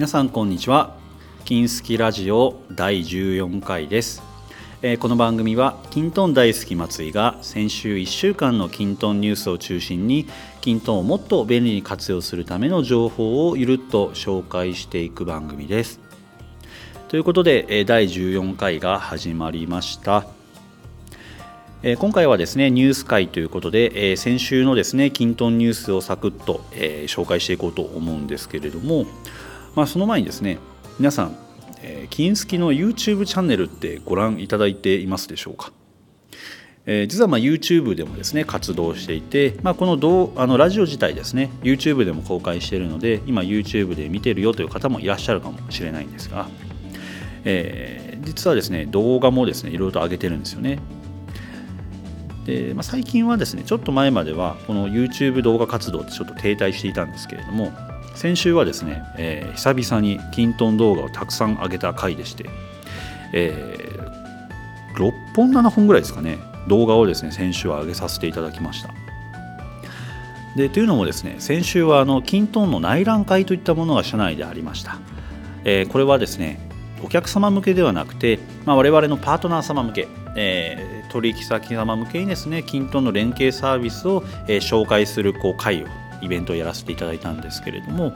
皆さんこんにちは。金スキラジオ第14回です、えーこの番組はキントン大好き松井が先週1週間のキントンニュースを中心にキントンをもっと便利に活用するための情報をゆるっと紹介していく番組です。ということで第14回が始まりました。今回はですねニュース会ということで、先週のですねキントンニュースをサクッと、紹介していこうと思うんですけれども、まあ、その前にですね皆さん、えー、金スキの YouTube チャンネルってご覧いただいていますでしょうか？えー実はまあ YouTube でもですね活動していて、まあ、この動あのラジオ自体ですね YouTube でも公開しているので今 YouTube で見てるよという方もいらっしゃるかもしれないんですが、えー実はですね動画もですねいろいろと上げてるんですよね。で、まあ、最近はですねちょっと前まではこの YouTube 動画活動ってちょっと停滞していたんですけれども先週はですね、えー久々にキントン動画をたくさん上げた回でして、えー6本7本ぐらいですかね動画をですね先週は上げさせていただきました。でというのもですね先週はあのキントンの内覧会といったものが社内でありました、えーこれはですねお客様向けではなくて、まあ、我々のパートナー様向け、えー取引先様向けにですねキントンの連携サービスを、えー紹介するこう会をイベントをやらせていただいたんですけれども、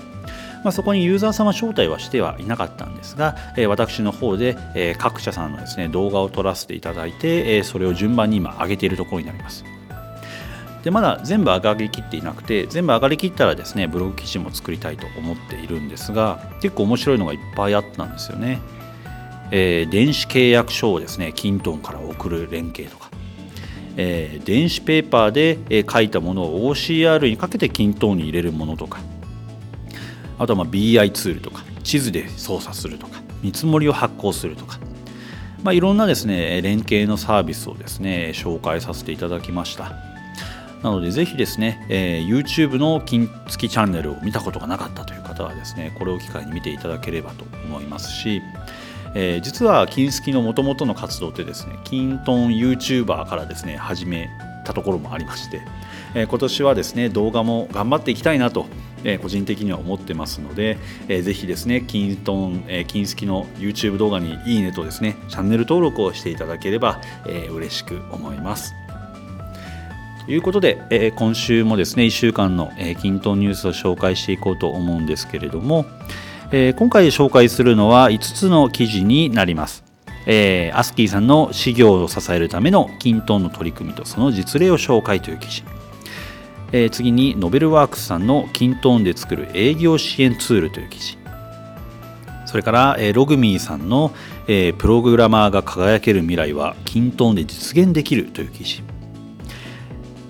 まあ、そこにユーザー様招待はしてはいなかったんですが、え私の方で、え各社さんのですね動画を撮らせていただいて、えそれを順番に今上げているところになります。でまだ全部上がりきっていなくて全部上がりきったらですねブログ記事も作りたいと思っているんですが結構面白いのがいっぱいあったんですよね。えー電子契約書をですねキントンから送る連携とか、えー電子ペーパーで、えー書いたものを OCR にかけてキントンに入れるものとかあとはまあ BI ツールとか地図で操作するとか見積もりを発行するとか、まあ、いろんなですね連携のサービスをですね紹介させていただきました。なのでぜひですね、えー YouTube の金付きチャンネルを見たことがなかったという方はですねこれを機会に見ていただければと思いますし、えー実は金付きの元々の活動ってですね金トン YouTuber からですね始めたところもありまして、えー今年はですね動画も頑張っていきたいなと、えー個人的には思ってますので、えーぜひですね金トン、えー金付きの YouTube 動画にいいねとですねチャンネル登録をしていただければ、えー嬉しく思います。ということで、えー今週もですね1週間の、えー、キントンニュースを紹介していこうと思うんですけれども、えー今回紹介するのは5つの記事になります。えーアスキーさんの事業を支えるためのキントンの取り組みとその実例を紹介という記事。えー次にノベルワークスさんのキントーンで作る営業支援ツールという記事それから、えーログミーさんの、えープログラマーが輝ける未来はキントーンで実現できるという記事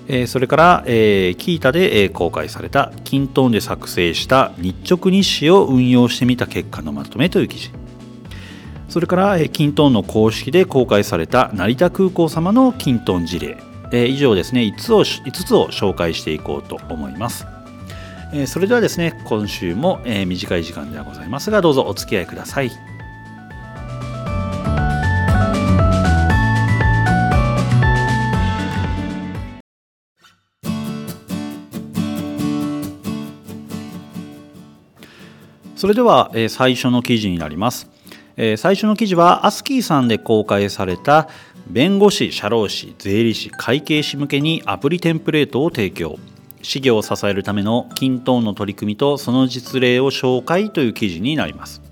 えーそれから、えーキータで、え公開されたキントーンで作成した日直日誌を運用してみた結果のまとめという記事。それから、えーキントーンの公式で公開された成田空港様のキントーン事例、えー以上ですね。5つを5つを紹介していこうと思います、えそれではですね今週も、え短い時間ではございますがどうぞお付き合いください。それでは、え最初の記事になります、え最初の記事はアスキーさんで公開された弁護士、社労士、税理士、会計士向けにアプリテンプレートを提供。事業を支えるための均等の取り組みとその実例を紹介という記事になります。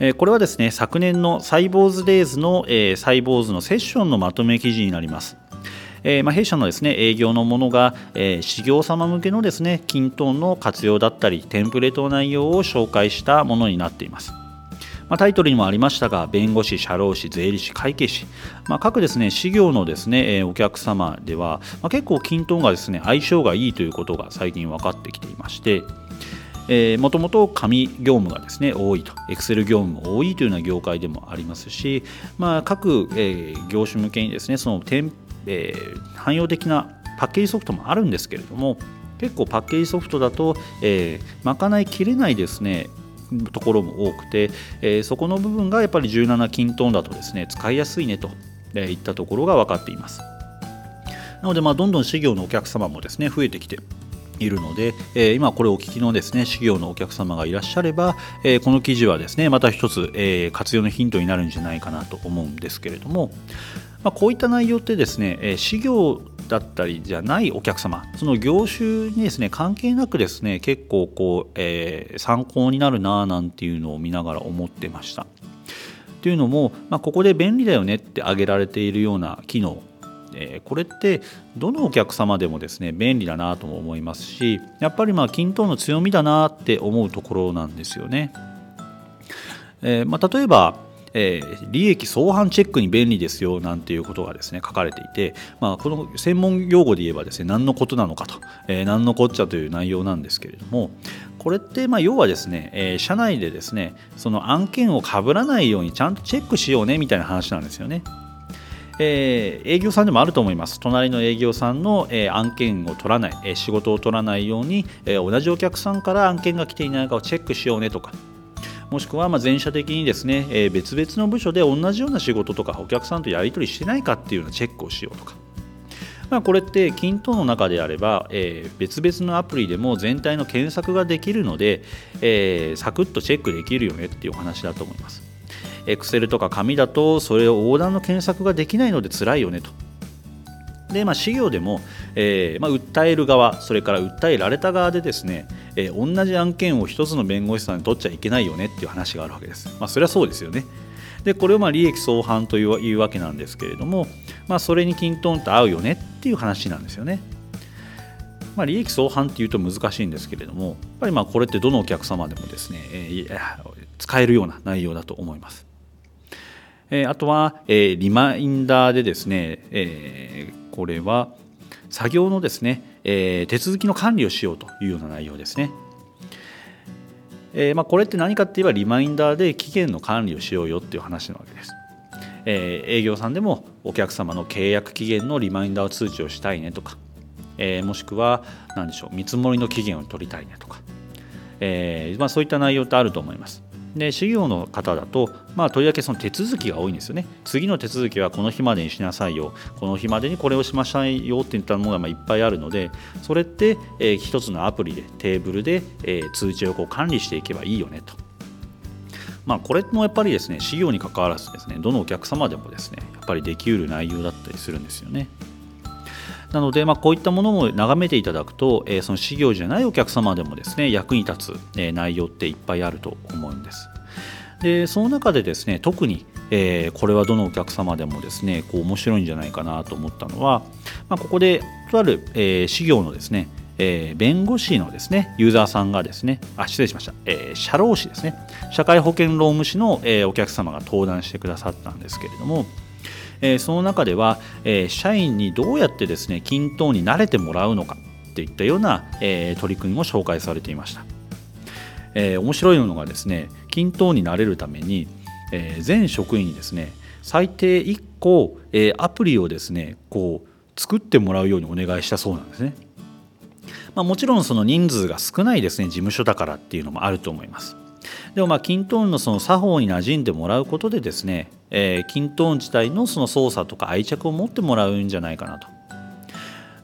えこれはですね昨年のサイボーズデイズの、えーサイボーズのセッションのまとめ記事になります。えーまあ、弊社のですね営業のものが、えー、事業様向けのですね均等の活用だったりテンプレート内容を紹介したものになっています。まあ、タイトルにもありましたが弁護士、社労士、税理士、会計士、まあ、各ですね事業のですね、えーお客様では、まあ、結構均等がですね相性がいいということが最近分かってきていましてもともと紙業務がですね多いと、エクセル業務も多いというような業界でもありますし、まあ、各、えー業種向けにですねその店えー汎用的なパッケージソフトもあるんですけれども結構パッケージソフトだと、えー賄いきれないですねところも多くて、えーそこの部分がやっぱり17均等だとですね使いやすいねといったところが分かっています。なのでまあどんどん事業のお客様もですね増えてきているので、えー、今これお聞きのですね、事業のお客様がいらっしゃれば、えー、この記事はですね、また一つ、えー、活用のヒントになるんじゃないかなと思うんですけれども、まあ、こういった内容ってですね、えー、事業だったりじゃないお客様その業種にですね関係なくですね結構こう、えー、参考になるななんていうのを見ながら思ってました。というのも、まあ、ここで便利だよねって挙げられているような機能えこれってどのお客様でもですね便利だなとも思いますしやっぱりまあ均等の強みだなって思うところなんですよね。え、まあ、例えばえー、利益相反チェックに便利ですよなんていうことがですね書かれていて、まあ、この専門用語で言えばですね何のことなのかと、えー、何のこっちゃという内容なんですけれどもこれってまあ要はですね、えー、社内でですねその案件をかぶらないようにちゃんとチェックしようねみたいな話なんですよね。えー、営業さんでもあると思います隣の営業さんの、えー、案件を取らない、えー、仕事を取らないように、え同じお客さんから案件が来ていないかをチェックしようねとかもしくはま全社的にですね、え別々の部署で同じような仕事とかお客さんとやり取りしてないかっていうようなチェックをしようとか。まあ、これって均等の中であれば、えー、別々のアプリでも全体の検索ができるので、えー、サクッとチェックできるよねっていうお話だと思います。Excel とか紙だとそれを横断の検索ができないので辛いよねと。で、まあ、事業でも、えーまあ、訴える側それから訴えられた側でですね、えー、同じ案件を一つの弁護士さんに取っちゃいけないよねっていう話があるわけです。まあ、それはそうですよね。でこれをまあ利益相反というわけなんですけれども、まあ、それに均等と合うよねっていう話なんですよね。まあ、利益相反っていうと難しいんですけれどもやっぱりまあこれってどのお客様でもですね、えー、使えるような内容だと思います。えあとは、えリマインダーでですね、えこれは作業のですね、え手続きの管理をしようというような内容ですね。えまあ、これって何かって言えばリマインダーで期限の管理をしようよっていう話なわけです。え営業さんでもお客様の契約期限のリマインダー通知をしたいねとか、えもしくは何でしょう見積もりの期限を取りたいねとか、えまあ、そういった内容ってあると思います。で事業の方だと、まあ、とりわけその手続きが多いんですよね次の手続きはこの日までにしなさいよこの日までにこれをしましたよっていったものがまいっぱいあるのでそれって、えー、一つのアプリでテーブルで、えー、通知をこう管理していけばいいよねと。まあ、これもやっぱりですね事業に関わらずですねどのお客様でもですねやっぱりできうる内容だったりするんですよね。なので、まあ、こういったものも眺めていただくと、えー、その事業じゃないお客様でもですね役に立つ、えー、内容っていっぱいあると思うんです。でその中でですね特に、えー、これはどのお客様でもですねこう面白いんじゃないかなと思ったのは、まあ、ここでとある、えー、事業のですねえー、弁護士のですねユーザーさんがですねあ失礼しました、えー、社労士ですね社会保険労務士の、えー、お客様が登壇してくださったんですけれども、えその中では、え社員にどうやってですね均等に慣れてもらうのかといったような、え取り組みも紹介されていました、え面白いのがですね均等になれるために、え全職員にですね最低1個、えアプリをですねこう作ってもらうようにお願いしたそうなんですね。まあ、もちろんその人数が少ないですね事務所だからっていうのもあると思います。でもまあキントーンのその作法に馴染んでもらうことでですね、えー、キントーン自体のその操作とか愛着を持ってもらうんじゃないかなと。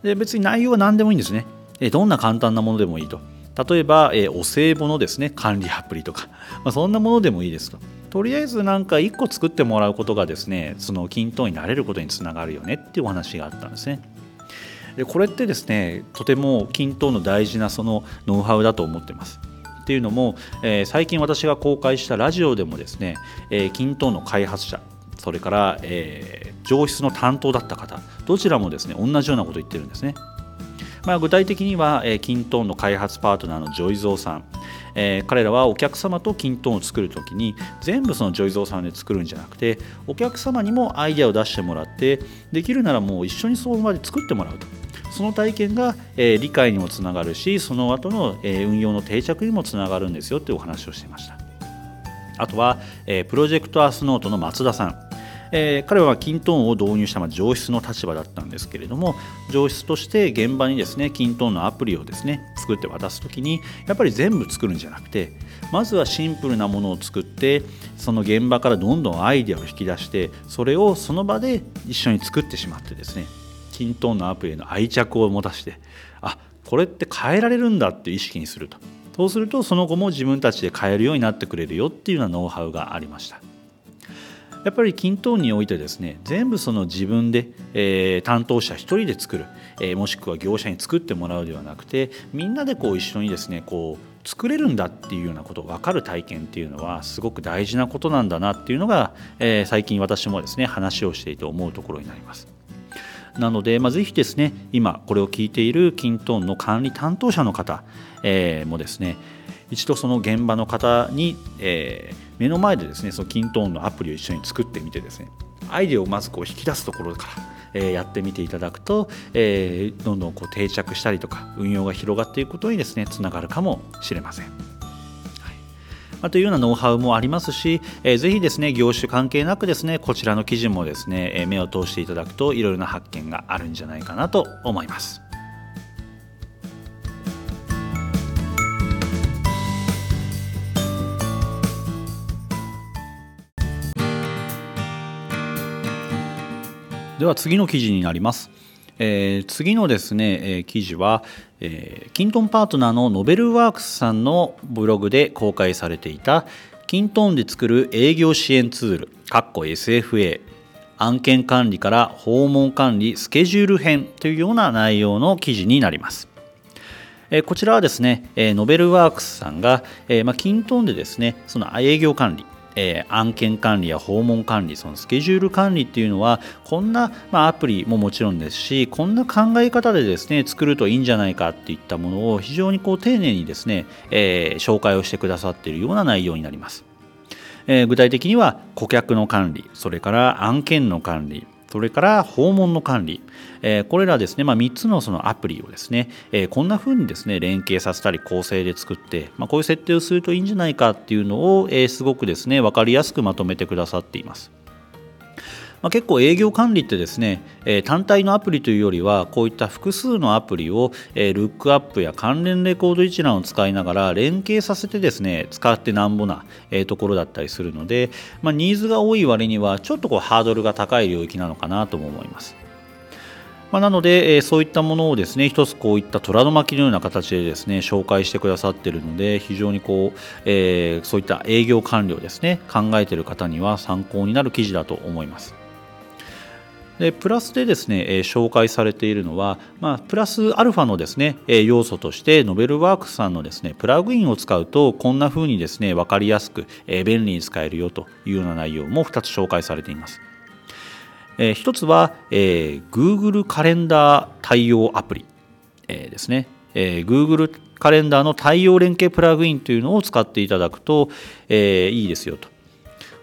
で別に内容は何でもいいんですね。えどんな簡単なものでもいいと。例えば、えー、お歳暮のですね管理アプリとか、まあ、そんなものでもいいですと。とりあえずなんか1個作ってもらうことがですねその均等になれることにつながるよねっていうお話があったんですね。でこれってですねとても kintone の大事なそのノウハウだと思ってます。っていうのも、えー、最近私が公開したラジオでもですね、えー、 kintone の開発者それから、えー、情シスの担当だった方どちらもですね同じようなことを言ってるんですね。まあ、具体的には、えー、 kintone の開発パートナーのジョイゾーさん、えー、彼らはお客様と kintone を作るときに全部そのジョイゾーさんで作るんじゃなくてお客様にもアイデアを出してもらってできるならもう一緒にその場で作ってもらうとその体験が、えー、理解にもつながるしその後の、えー、運用の定着にもつながるんですよというお話をしていました。あとは、えー、プロジェクトアースノートの松田さん。えー、彼はキントーンを導入した、ま、上質の立場だったんですけれども上質として現場にですねキントーンのアプリをですね作って渡す時にやっぱり全部作るんじゃなくてまずはシンプルなものを作ってその現場からどんどんアイデアを引き出してそれをその場で一緒に作ってしまってですねキントーンのアプリへの愛着を持たしてあこれって変えられるんだっていう意識にするとそうするとその後も自分たちで変えるようになってくれるよっていうようなノウハウがありましたやっぱり均等においてですね全部その自分で、えー、担当者1人で作る、えー、もしくは業者に作ってもらうではなくてみんなでこう一緒にですねこう作れるんだっていうようなことを分かる体験っていうのはすごく大事なことなんだなっていうのが、えー、最近私もですね話をしていて思うところになります。なので、まあ、ぜひですね今これを聞いているキントーンの管理担当者の方、えー、もですね一度その現場の方に、えー、目の前でですねそのキントーンのアプリを一緒に作ってみてですねアイデアをまずこう引き出すところから、えー、やってみていただくと、えー、どんどんこう定着したりとか運用が広がっていくことにですねつながるかもしれません。まあ、というようなノウハウもありますし、えー、ぜひですね業種関係なくですねこちらの記事もですね、え目を通していただくといろいろな発見があるんじゃないかなと思います。では次の記事になります。えー、次のですね、えー、記事は、えー、キントンパートナーのノベルワークスさんのブログで公開されていたキントンで作る営業支援ツール SFA 案件管理から訪問管理スケジュール編というような内容の記事になります。こちらはですね、ノベルワークスさんが、まあ、キントンでですね、その営業管理、えー、案件管理や訪問管理そのスケジュール管理っていうのはこんな、まあ、アプリももちろんですしこんな考え方でですね作るといいんじゃないかっていったものを非常にこう丁寧にですね、えー、紹介をしてくださっているような内容になります。え、具体的には顧客の管理それから案件の管理それから訪問の管理、えー、これらですね、まあ、3つのそのアプリをですね、えー、こんな風にですね連携させたり構成で作って、まあ、こういう設定をするといいんじゃないかっていうのを、えー、すごくですね分かりやすくまとめてくださっています。まあ、結構営業管理ってですね、えー、単体のアプリというよりはこういった複数のアプリを、えー、ルックアップや関連レコード一覧を使いながら連携させてですね使ってなんぼな、えー、ところだったりするので、まあ、ニーズが多い割にはちょっとこうハードルが高い領域なのかなとも思います。まあ、なので、えー、そういったものをですね一つこういった虎の巻のような形でですね紹介してくださっているので非常にこう、えー、そういった営業管理をですね考えている方には参考になる記事だと思います。でプラスでですね、え紹介されているのは、まあ、プラスアルファのですね、え要素としてノベルワークスさんのですねプラグインを使うとこんな風にですね分かりやすく、え便利に使えるよというような内容も2つ紹介されています。えー、1つは、え、Google カレンダー対応アプリ、え、ですね、え、Google カレンダーの対応連携プラグインというのを使っていただくと、え、いいですよと。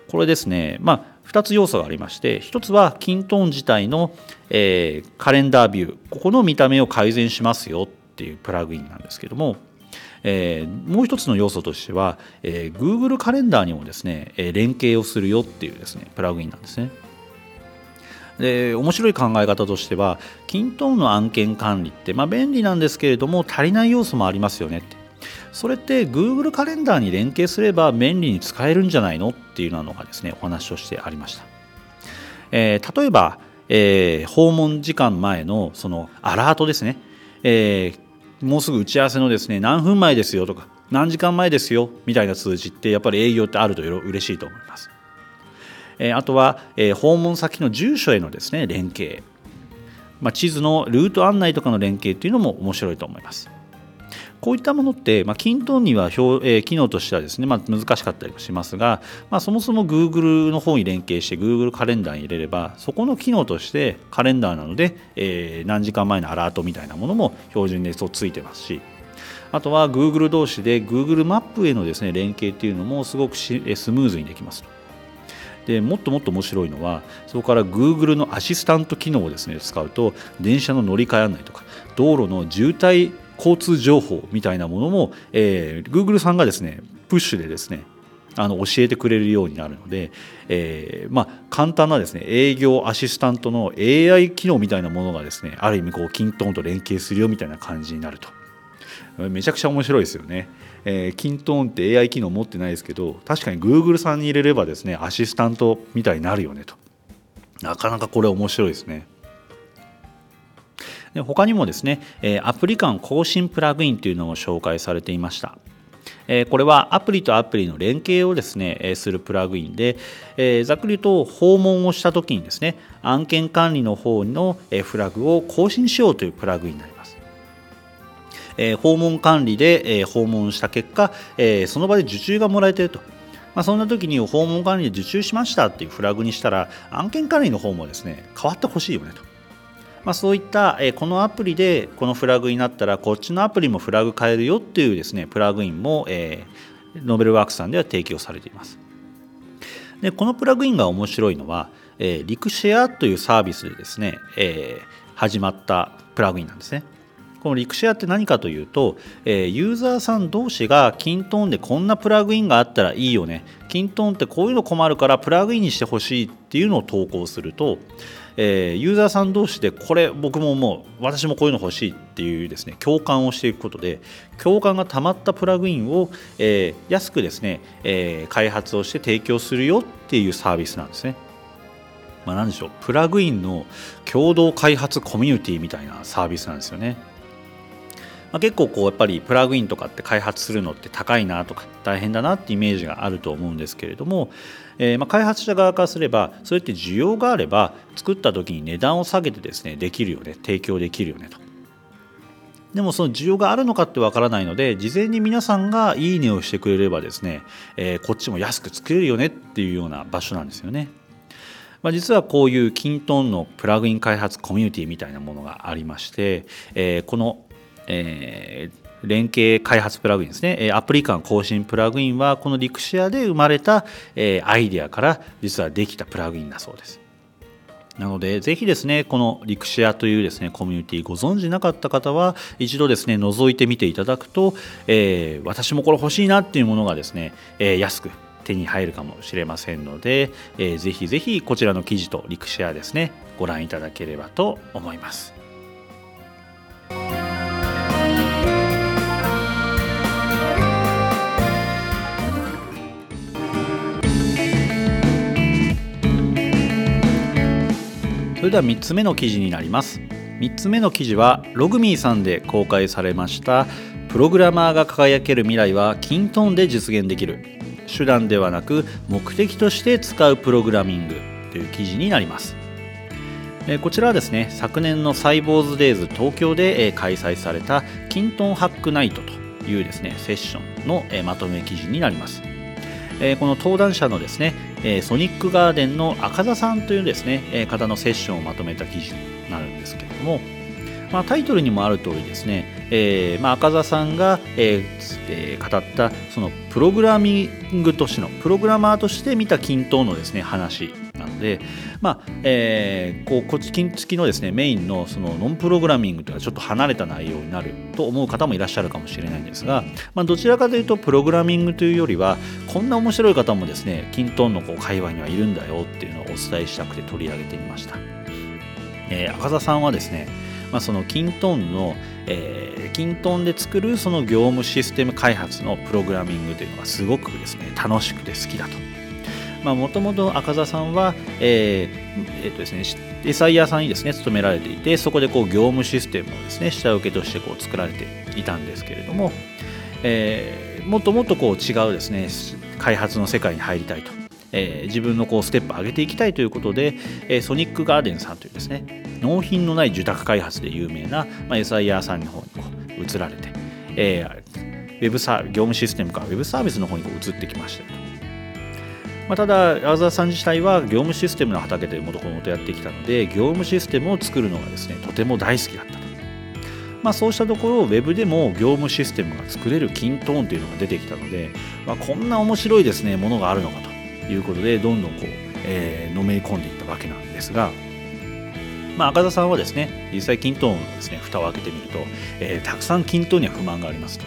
これですね、まあ2つ要素がありまして1つはキントーン自体の、えー、カレンダービューここの見た目を改善しますよっていうプラグインなんですけども、えー、もう一つの要素としては、えー、Google カレンダーにもですね、え連携をするよっていうですねプラグインなんですね。で面白い考え方としてはキントーンの案件管理って、まあ、便利なんですけれども足りない要素もありますよねってそれって Google カレンダーに連携すれば便利に使えるんじゃないのっていうのがですねお話をしてありました、えー、例えば、えー、訪問時間前のそのアラートですね、えー、もうすぐ打ち合わせのですね何分前ですよとか何時間前ですよみたいな数字ってやっぱり営業ってあると嬉しいと思います、えあとは、え訪問先の住所へのですね連携。まあ、地図のルート案内とかの連携っていうのも面白いと思います。こういったものって、まあ、キントンには表、えー、機能としてはですね、まあ、難しかったりしますが、まあ、そもそも Google の方に連携して Google カレンダーに入れればそこの機能としてカレンダーなので、えー、何時間前のアラートみたいなものも標準でそうついてますしあとは Google 同士で Google マップへのですね連携っていうのもすごくスムーズにできます。でもっともっと面白いのはそこから Google のアシスタント機能をですね使うと電車の乗り換え案内とか道路の渋滞交通情報みたいなものも、えー、Google さんがですねプッシュでですねあの教えてくれるようになるので、えー、まあ、簡単なですね営業アシスタントの AI 機能みたいなものがですねある意味こうキントンと連携するよみたいな感じになると。めちゃくちゃ面白いですよね、えー、キントンって AI 機能持ってないですけど確かに Google さんに入れればですねアシスタントみたいになるよねと。なかなかこれ面白いですね。で他にもですね、えアプリ間更新プラグインというのも紹介されていました。えこれはアプリとアプリの連携をですね、えするプラグインで、えざっくりと訪問をした時にですね案件管理の方のフラグを更新しようというプラグインになります。え訪問管理で、え訪問した結果、えその場で受注がもらえていると。まあ、そんな時に訪問管理で受注しましたっていうフラグにしたら案件管理の方もですね変わってほしいよねと。まあ、そういった、えこのアプリでこのフラグになったらこっちのアプリもフラグ変えるよっていうですねプラグインも、えー、ノベルワークさんでは提供されています。でこのプラグインが面白いのは、えー、リクシェアというサービスでですね、え、始まったプラグインなんですね。このリクシェアって何かというと、えー、ユーザーさん同士がキントーンでこんなプラグインがあったらいいよねキントーンってこういうの困るからプラグインにしてほしいっていうのを投稿すると、えー、ユーザーさん同士でこれ僕ももう私もこういうの欲しいっていうですね共感をしていくことで共感がたまったプラグインを、えー、安くですね、えー、開発をして提供するよっていうサービスなんですね。まあ、何でしょうプラグインの共同開発コミュニティみたいなサービスなんですよね。まあ、結構こうやっぱりプラグインとかって開発するのって高いなとか大変だなってイメージがあると思うんですけれども、えー、まあ開発者側からすればそうやって需要があれば作った時に値段を下げてですねできるよね提供できるよねと。でもその需要があるのかってわからないので事前に皆さんがいいねをしてくれればですね、えー、こっちも安く作れるよねっていうような場所なんですよね。まあ、実はこういうキントンのプラグイン開発コミュニティみたいなものがありまして、えー、このえー、連携開発プラグインですね、アプリ間更新プラグインはこのリクシアで生まれた、アイデアから実はできたプラグインだそうです。なので、ぜひですね、このリクシアというですね、コミュニティご存知なかった方は、一度ですね、覗いてみていただくと、えー、私もこれ欲しいなっていうものがですね、えー、安く手に入るかもしれませんので、えー、ぜひぜひこちらの記事とリクシアですね、ご覧いただければと思います。れでは3つ目の記事になります。3つ目の記事はログミーさんで公開されましたプログラマーが輝ける未来はキントンで実現できる。手段ではなく目的として使うプログラミング。という記事になります。こちらはですね昨年のサイボーズデイズ東京で開催されたキントンハックナイトというですねセッションのまとめ記事になります。えこの登壇者のですねえ、ソニックガーデンの赤座さんというですね、え、方のセッションをまとめた記事になるんですけれども、まあ、タイトルにもある通りですね、えーまあ、赤座さんが、えー、語ったそのプログラミングとしてのプログラマーとして見た均等のですね話ので、まあえー、こうこっち付きのですねメインのそのノンプログラミングというのはちょっと離れた内容になると思う方もいらっしゃるかもしれないんですが、まあ、どちらかというとプログラミングというよりはこんな面白い方もですねキントンのこう界隈にはいるんだよっていうのをお伝えしたくて取り上げてみました。えー、赤座さんはですねまあ、そのキントンの、えー、キントンで作るその業務システム開発のプログラミングというのがすごくですね楽しくて好きだともともと赤座さんは、えーえーとですね、SIR さんにですね勤められていてそこでこう業務システムをですね下請けとしてこう作られていたんですけれども、えー、もっともっとこう違うですね開発の世界に入りたいと、えー、自分のこうステップ上げていきたいということで、えー、ソニックガーデンさんというですね納品のない受託開発で有名な、まあ、SIR さんの方にこう移られて、えー、ウェブサ業務システムからウェブサービスの方にこう移ってきました。まあ、ただ、青沢さん自体は業務システムの畑でもともとやってきたので、業務システムを作るのがですねとても大好きだったと。まあ、そうしたところ、ウェブでも業務システムが作れるキントーンというのが出てきたので、まあ、こんな面白いですねものがあるのかということで、どんどんこう、えー、のめり込んでいったわけなんですが、まあ、赤田さんはですね実際キントーンのですね蓋を開けてみると、えー、たくさんキントーンには不満がありますと。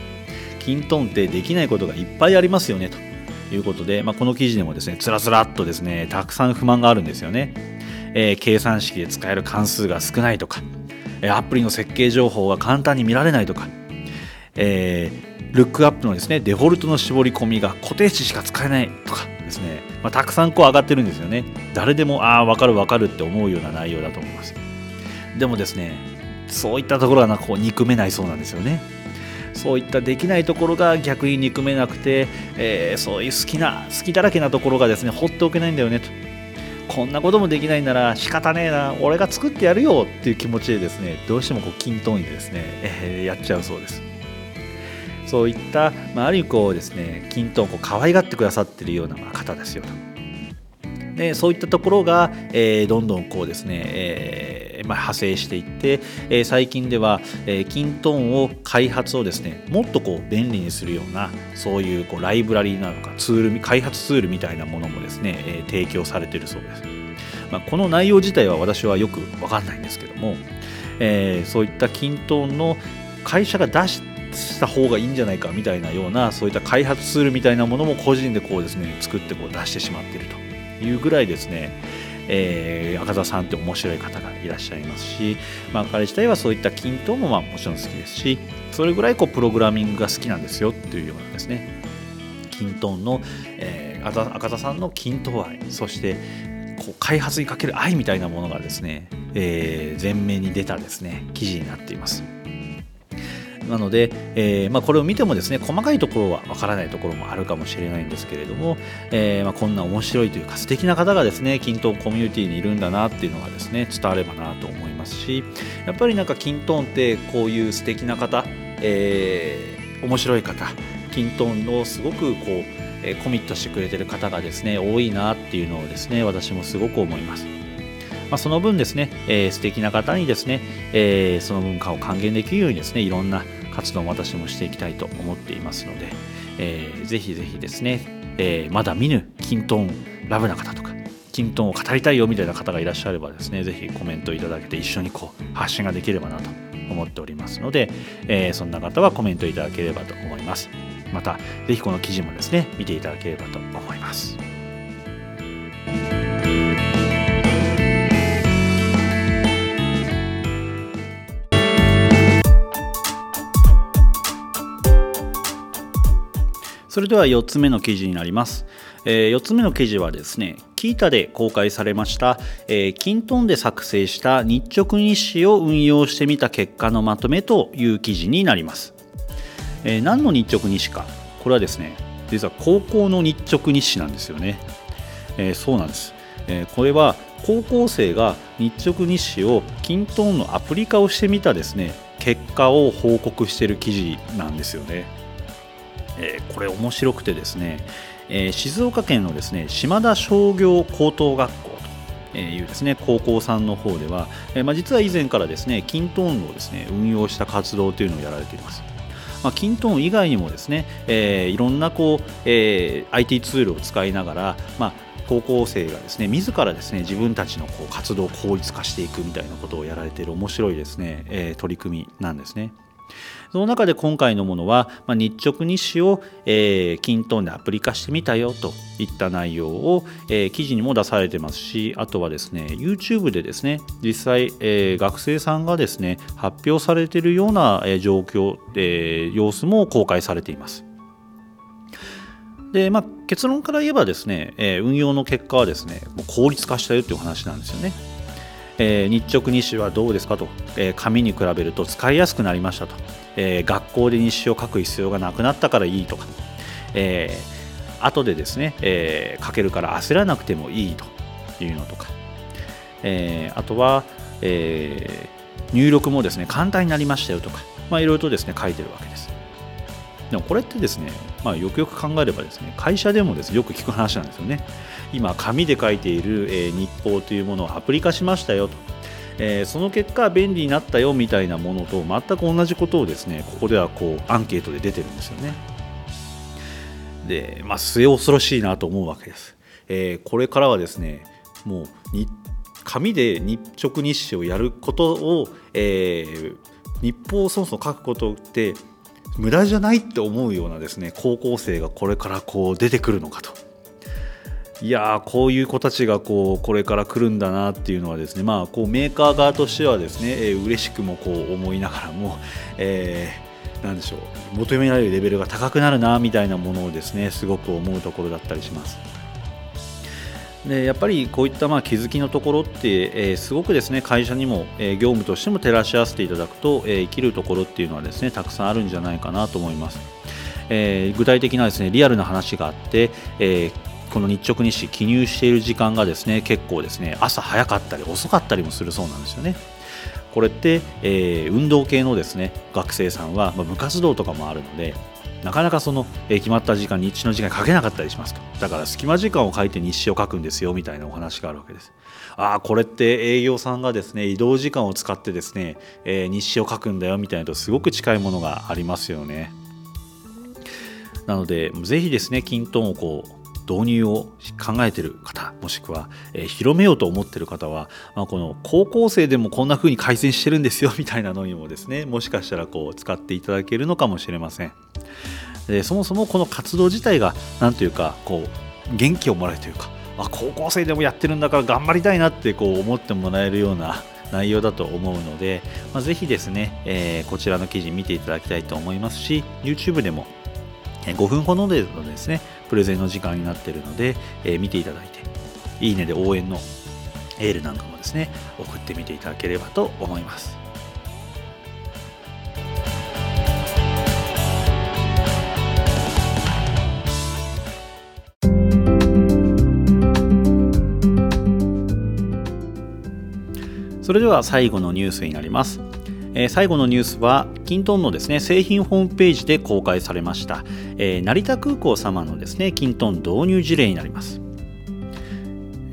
キントーンってできないことがいっぱいありますよねと。いうことで、まあ、この記事でもですねつらつらっとですねたくさん不満があるんですよね、えー、計算式で使える関数が少ないとかアプリの設計情報が簡単に見られないとか、えー、ルックアップのですねデフォルトの絞り込みが固定値しか使えないとかですね、まあ、たくさんこう上がってるんですよね。誰でもああ分かる分かるって思うような内容だと思いますでもですねそういったところがこう憎めないそうなんですよね。そういったできないところが逆に憎めなくて、えー、そういう好きな好きだらけなところがですね放っておけないんだよねと。こんなこともできないなら仕方ねえな俺が作ってやるよっていう気持ちでですねどうしてもこう均等にですね、えー、やっちゃうそうです。そういった、まあ、ある意味こうですね均等をこう可愛がってくださってるような方ですよと。でそういったところが、えー、どんどんこうですね、えーまあ、派生していって、えー、最近では、えー、キントーンを開発をですねもっとこう便利にするようなそういうこうライブラリーなのかツール開発ツールみたいなものもですね、えー、提供されているそうです、まあ、この内容自体は私はよく分かんないんですけども、えー、そういったキントーンの会社が出した方がいいんじゃないかみたいなようなそういった開発ツールみたいなものも個人でこうですね作ってこう出してしまっていると。いうぐらいですね、えー、赤座さんって面白い方がいらっしゃいますし、まあ、彼自体はそういった均等もまあもちろん好きですしそれぐらいこうプログラミングが好きなんですよっていうようなですね均等の、えー、赤座さんの均等愛そしてこう開発にかける愛みたいなものがですね、えー、前面に出たですね記事になっています。なので、えーまあ、これを見てもですね細かいところはわからないところもあるかもしれないんですけれども、えーまあ、こんな面白いというか素敵な方がですねキンコミュニティにいるんだなっていうのがですね伝わればなと思いますしやっぱりなんかキンってこういう素敵な方、えー、面白い方キントンのすごくこうえコミットしてくれてる方がですね多いなっていうのをですね私もすごく思います。まあ、その分ですね、えー、素敵な方にですね、えー、その文化を還元できるようにですねいろんな活動も私もしていきたいと思っていますので、えー、ぜひぜひですね、えー、まだ見ぬキントンラブな方とかキントンを語りたいよみたいな方がいらっしゃればですねぜひコメントいただけて一緒にこう発信ができればなと思っておりますので、えー、そんな方はコメントいただければと思います。またぜひこの記事もですね見ていただければと思います。それでは4つ目の記事になります。えー、4つ目の記事はですね、キータで公開されました、えー、キントンで作成した日直日誌を運用してみた結果のまとめという記事になります。えー、何の日直日誌か、これはですね、実は高校の日直日誌なんですよね。えー、そうなんです。え、これは高校生が日直日誌をキントンのアプリ化をしてみたですね、結果を報告している記事なんですよね。えー、これ面白くてですね、えー、静岡県のですね島田商業高等学校というですね高校さんの方では、えー、まあ、実は以前からですねキントーンをですね運用した活動というのをやられています。まあ、キントーン以外にもですね、えー、いろんなこう、えー、IT ツールを使いながら、まあ、高校生がですね自らですね自分たちのこう活動を効率化していくみたいなことをやられている面白いですね、えー、取り組みなんですね。その中で今回のものは、まあ、日直日誌を、えー、キントンでアプリ化してみたよといった内容を、えー、記事にも出されてますしあとはですね YouTube でですね実際、えー、学生さんがですね発表されているような、えー、状況、えー、様子も公開されています。でまあ、結論から言えばですね、えー、運用の結果はですねもう効率化したよという話なんですよね。えー、日直日誌はどうですかと、えー、紙に比べると使いやすくなりましたと、えー、学校で日誌を書く必要がなくなったからいいとか、えー、後でですね、えー、書けるから焦らなくてもいいというのとか、えー、あとは、えー、入力もですね簡単になりましたよとか、まあ、いろいろとですね書いてるわけです。でもこれってですね、まあ、よくよく考えればですね会社でもですよく聞く話なんですよね。今紙で書いている、えー、日報というものをアプリ化しましたよと、えー、その結果便利になったよみたいなものと全く同じことをですねここではこうアンケートで出てるんですよね。で、まあ、末恐ろしいなと思うわけです。えー、これからはですねもう紙で日直日誌をやることを、えー、日報をそもそも書くことって無駄じゃないって思うようなですね高校生がこれからこう出てくるのかと。いやこういう子たちがこうこれから来るんだなっていうのはですね、まあ、こうメーカー側としてはですね、えー、嬉しくもこう思いながらも、えー、なんでしょう求められるレベルが高くなるなみたいなものをですねすごく思うところだったりします。でやっぱりこういったまあ気づきのところって、えー、すごくですね会社にも、えー、業務としても照らし合わせていただくと、えー、生きるところっていうのはですねたくさんあるんじゃないかなと思います、えー、具体的なですねリアルな話があって、えー、この日直日誌記入している時間がですね結構ですね朝早かったり遅かったりもするそうなんですよね。これって、えー、運動系のですね学生さんは、まあ、部活動とかもあるのでなかなかその、えー、決まった時間日中の時間書けなかったりしますと。だから隙間時間を書いて日誌を書くんですよみたいなお話があるわけです。ああこれって営業さんがですね移動時間を使ってですね、えー、日誌を書くんだよみたいなとすごく近いものがありますよね。なのでぜひですねキントンをこう導入を考えてる方もしくは、えー、広めようと思ってる方は、まあ、この高校生でもこんな風に改善してるんですよ みたいなのにもですねもしかしたらこう使っていただけるのかもしれません。でそもそもこの活動自体が何というかこう元気をもらえるというかあ高校生でもやってるんだから頑張りたいなってこう思ってもらえるような内容だと思うので、まあ、ぜひですね、えー、こちらの記事見ていただきたいと思いますし YouTube でも5分ほどでですねプレゼンの時間になっているので、えー、見ていただいていいねで応援のエールなんかもですね送ってみていただければと思います。それでは最後のニュースになります。えー、最後のニュースはキントンのですね製品ホームページで公開されました、えー、成田空港様のですねキントン導入事例になります、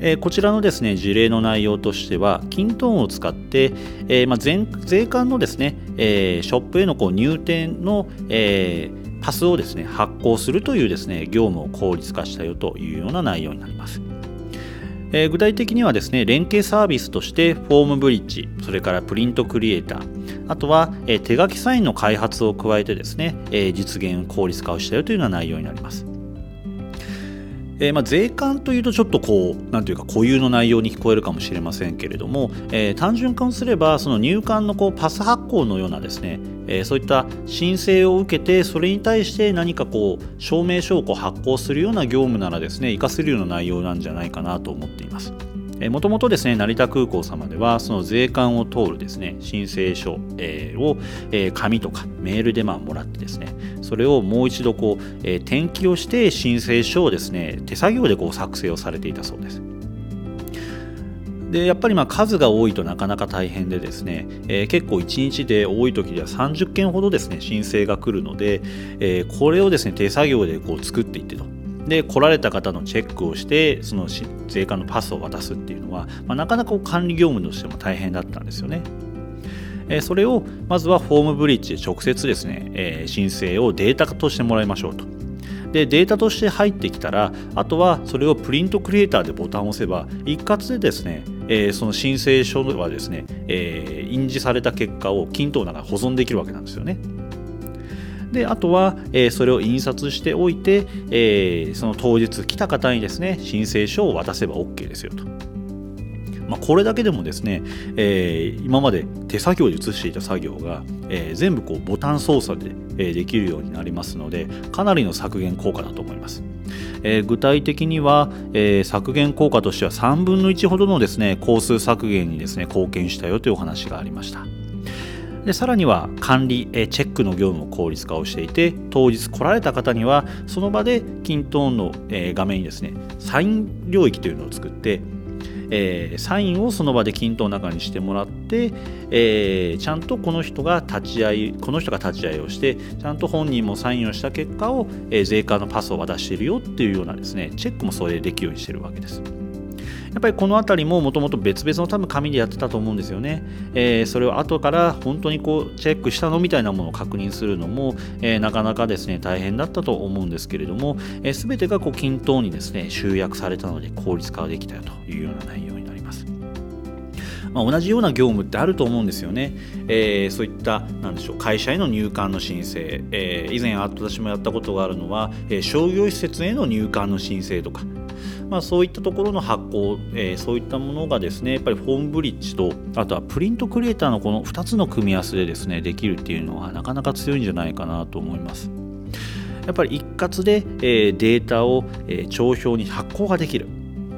えー、こちらのですね事例の内容としてはキントンを使って、えまあ、税関のですね、えショップへのこう入店の、えパスをですね発行するというですね業務を効率化したよというような内容になります。えー、具体的にはですね連携サービスとしてフォームブリッジそれからプリントクリエイターあとは、えー、手書きサインの開発を加えてですね、えー、実現効率化をしたよというような内容になります。えー、まあ、税関というとちょっとこうなんていうか固有の内容に聞こえるかもしれませんけれども、えー、単純化をすればその入管のこうパス発行のようなですね、えー、そういった申請を受けてそれに対して何かこう証明書をこう発行するような業務ならですね活かせるような内容なんじゃないかなと思っています。もともとですね成田空港様ではその税関を通るですね申請書、えー、を、えー、紙とかメールでまあもらってですねそれをもう一度こう、えー、転記をして申請書をですね手作業でこう作成をされていたそうです。でやっぱりまあ数が多いとなかなか大変でですね、えー、結構1日で多い時では30件ほどですね申請が来るので、えー、これをですね手作業でこう作っていってとで来られた方のチェックをしてその税関のパスを渡すっていうのは、まあ、なかなか管理業務としても大変だったんですよね。えそれをまずはフォームブリッジで直接ですね、え申請をデータ化としてもらいましょうと。でデータとして入ってきたらあとはそれをプリントクリエイターでボタンを押せば一括でですね、え、その申請書はですね、え、印字された結果を均等ながら保存できるわけなんですよね。であとは、え、それを印刷しておいて、え、その当日来た方にですね申請書を渡せば OK ですよと。まあ、これだけでもですね、えー、今まで手作業で移していた作業が、えー、全部こうボタン操作で、え、できるようになりますのでかなりの削減効果だと思います。えー、具体的には、えー、削減効果としては3分の1ほどのですね工数削減にですね貢献したよというお話がありました。でさらには管理、えチェックの業務を効率化をしていて当日来られた方にはその場でキントーンの、え画面にですねサイン領域というのを作ってえー、サインをその場で均等の中にしてもらって、えー、ちゃんとこの人が立ち会いこの人が立ち会いをしてちゃんと本人もサインをした結果を、えー、税関のパスを渡しているよっていうようなですねチェックもそれでできるようにしているわけです。やっぱりこの辺りももともと別々の多分紙でやってたと思うんですよね。えー、それを後から本当にこうチェックしたのみたいなものを確認するのも、えー、なかなかですね大変だったと思うんですけれども、えー、全てがこう均等にですね集約されたので効率化できたよというような内容になります。まあ、同じような業務ってあると思うんですよね。えー、そういったなんでしょう会社への入管の申請、えー、以前私もやったことがあるのは、えー、商業施設への入管の申請とか、まあ、そういったところの発行、えー、そういったものがですねやっぱりフォームブリッジとあとはプリントクリエイターのこの2つの組み合わせでですねできるっていうのはなかなか強いんじゃないかなと思います。やっぱり一括で、えー、データを、えー、帳票に発行ができる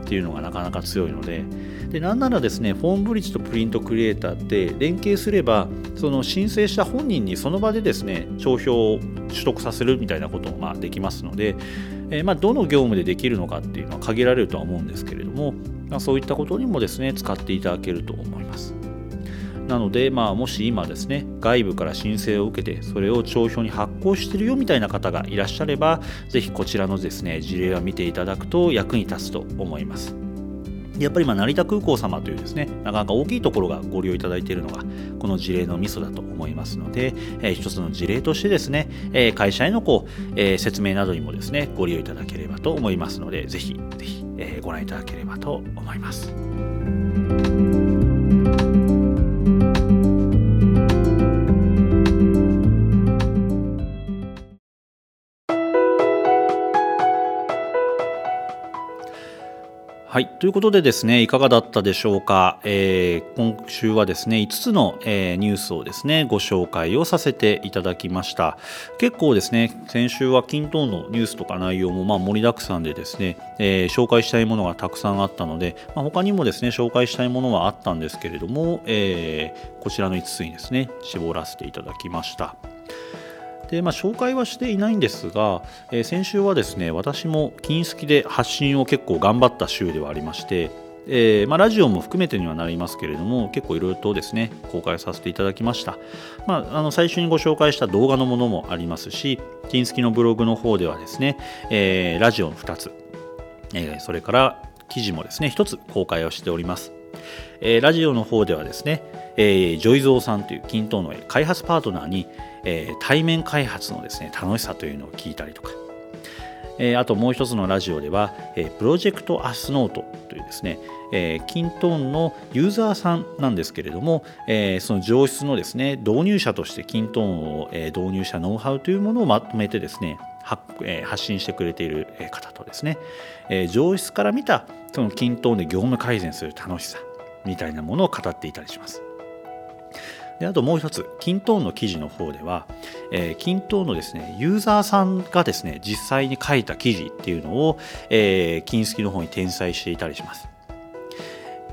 っていうのがなかなか強いのででなんならですねフォームブリッジとプリントクリエイターって連携すればその申請した本人にその場でですね帳票を取得させるみたいなこともまあできますので、えー、まあどの業務でできるのかっていうのは限られるとは思うんですけれども、まあ、そういったことにもですね使っていただけると思います。なので、まあ、もし今ですね外部から申請を受けてそれを帳票に発行してるよみたいな方がいらっしゃればぜひこちらのですね事例は見ていただくと役に立つと思います。やっぱりま成田空港様というですねなかなか大きいところがご利用いただいているのがこの事例のミソだと思いますので、えー、一つの事例としてですね、えー、会社へのこう、えー、説明などにもですねご利用いただければと思いますのでぜひぜひ、え、ご覧いただければと思います。はい。ということでですね、いかがだったでしょうか？えー、今週はですね、5つの、えー、ニュースをですね、ご紹介をさせていただきました。結構ですね、先週は均等のニュースとか内容もまあ盛りだくさんでですね、えー、紹介したいものがたくさんあったので、まあ、他にもですね、紹介したいものはあったんですけれども、えー、こちらの5つにですね、絞らせていただきました。で、まあ、紹介はしていないんですが、えー、先週はですね私も金好きで発信を結構頑張った週ではありましてえー、まあ、ラジオも含めてにはなりますけれども結構いろいろとですね公開させていただきました、まあ、あの最初にご紹介した動画のものもありますし金好きのブログの方ではですね、えー、ラジオの2つ、えー、それから記事もですね1つ公開をしております、えラジオの方ではですね、えジョイゾーさんという均等の開発パートナーにえー、対面開発のですね楽しさというのを聞いたりとか、えー、あともう一つのラジオでは、えー、プロジェクトアスノートというですね、えー、キントーンのユーザーさんなんですけれども、えー、その上質のですね導入者としてキントーンを、えー、導入したノウハウというものをまとめてですね発信してくれている方とですね、え、上質から見たそのキントーンで業務改善する楽しさみたいなものを語っていたりします。であともう一つ、キントーンの記事の方では、えー、キントーンのですね、ユーザーさんがですね、実際に書いた記事っていうのを、えー、金スキの方に転載していたりします。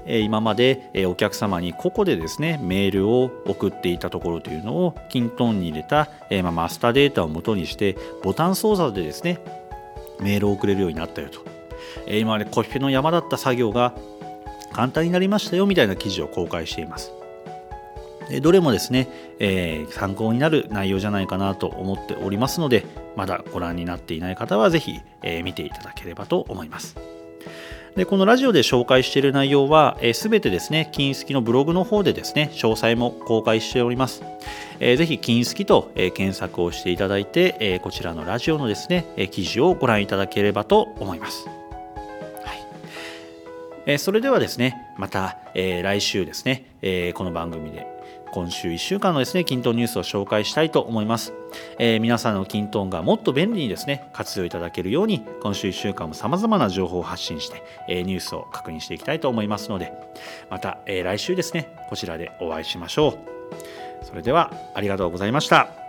え今までお客様に個々でですねメールを送っていたところというのをキントーンに入れた、えまマスターデータを元にしてボタン操作でですねメールを送れるようになったよと、え今までコピペの山だった作業が簡単になりましたよみたいな記事を公開しています。どれもですね、えー、参考になる内容じゃないかなと思っておりますのでまだご覧になっていない方は是非、えー、見ていただければと思います。でこのラジオで紹介している内容は、えー、全てですね、金好きのブログの方でですね、詳細も公開しております。えー、ぜひ、金好きと、えー、検索をしていただいて、えー、こちらのラジオのですね、えー、記事をご覧いただければと思います。え、それではですね、また、え、来週ですね、え、この番組で今週1週間のですね、キントンニュースを紹介したいと思います。えー、皆さんのキントンがもっと便利にですね、活用いただけるように、今週1週間も様々な情報を発信して、えー、ニュースを確認していきたいと思いますので、また、えー、来週ですね、こちらでお会いしましょう。それでは、ありがとうございました。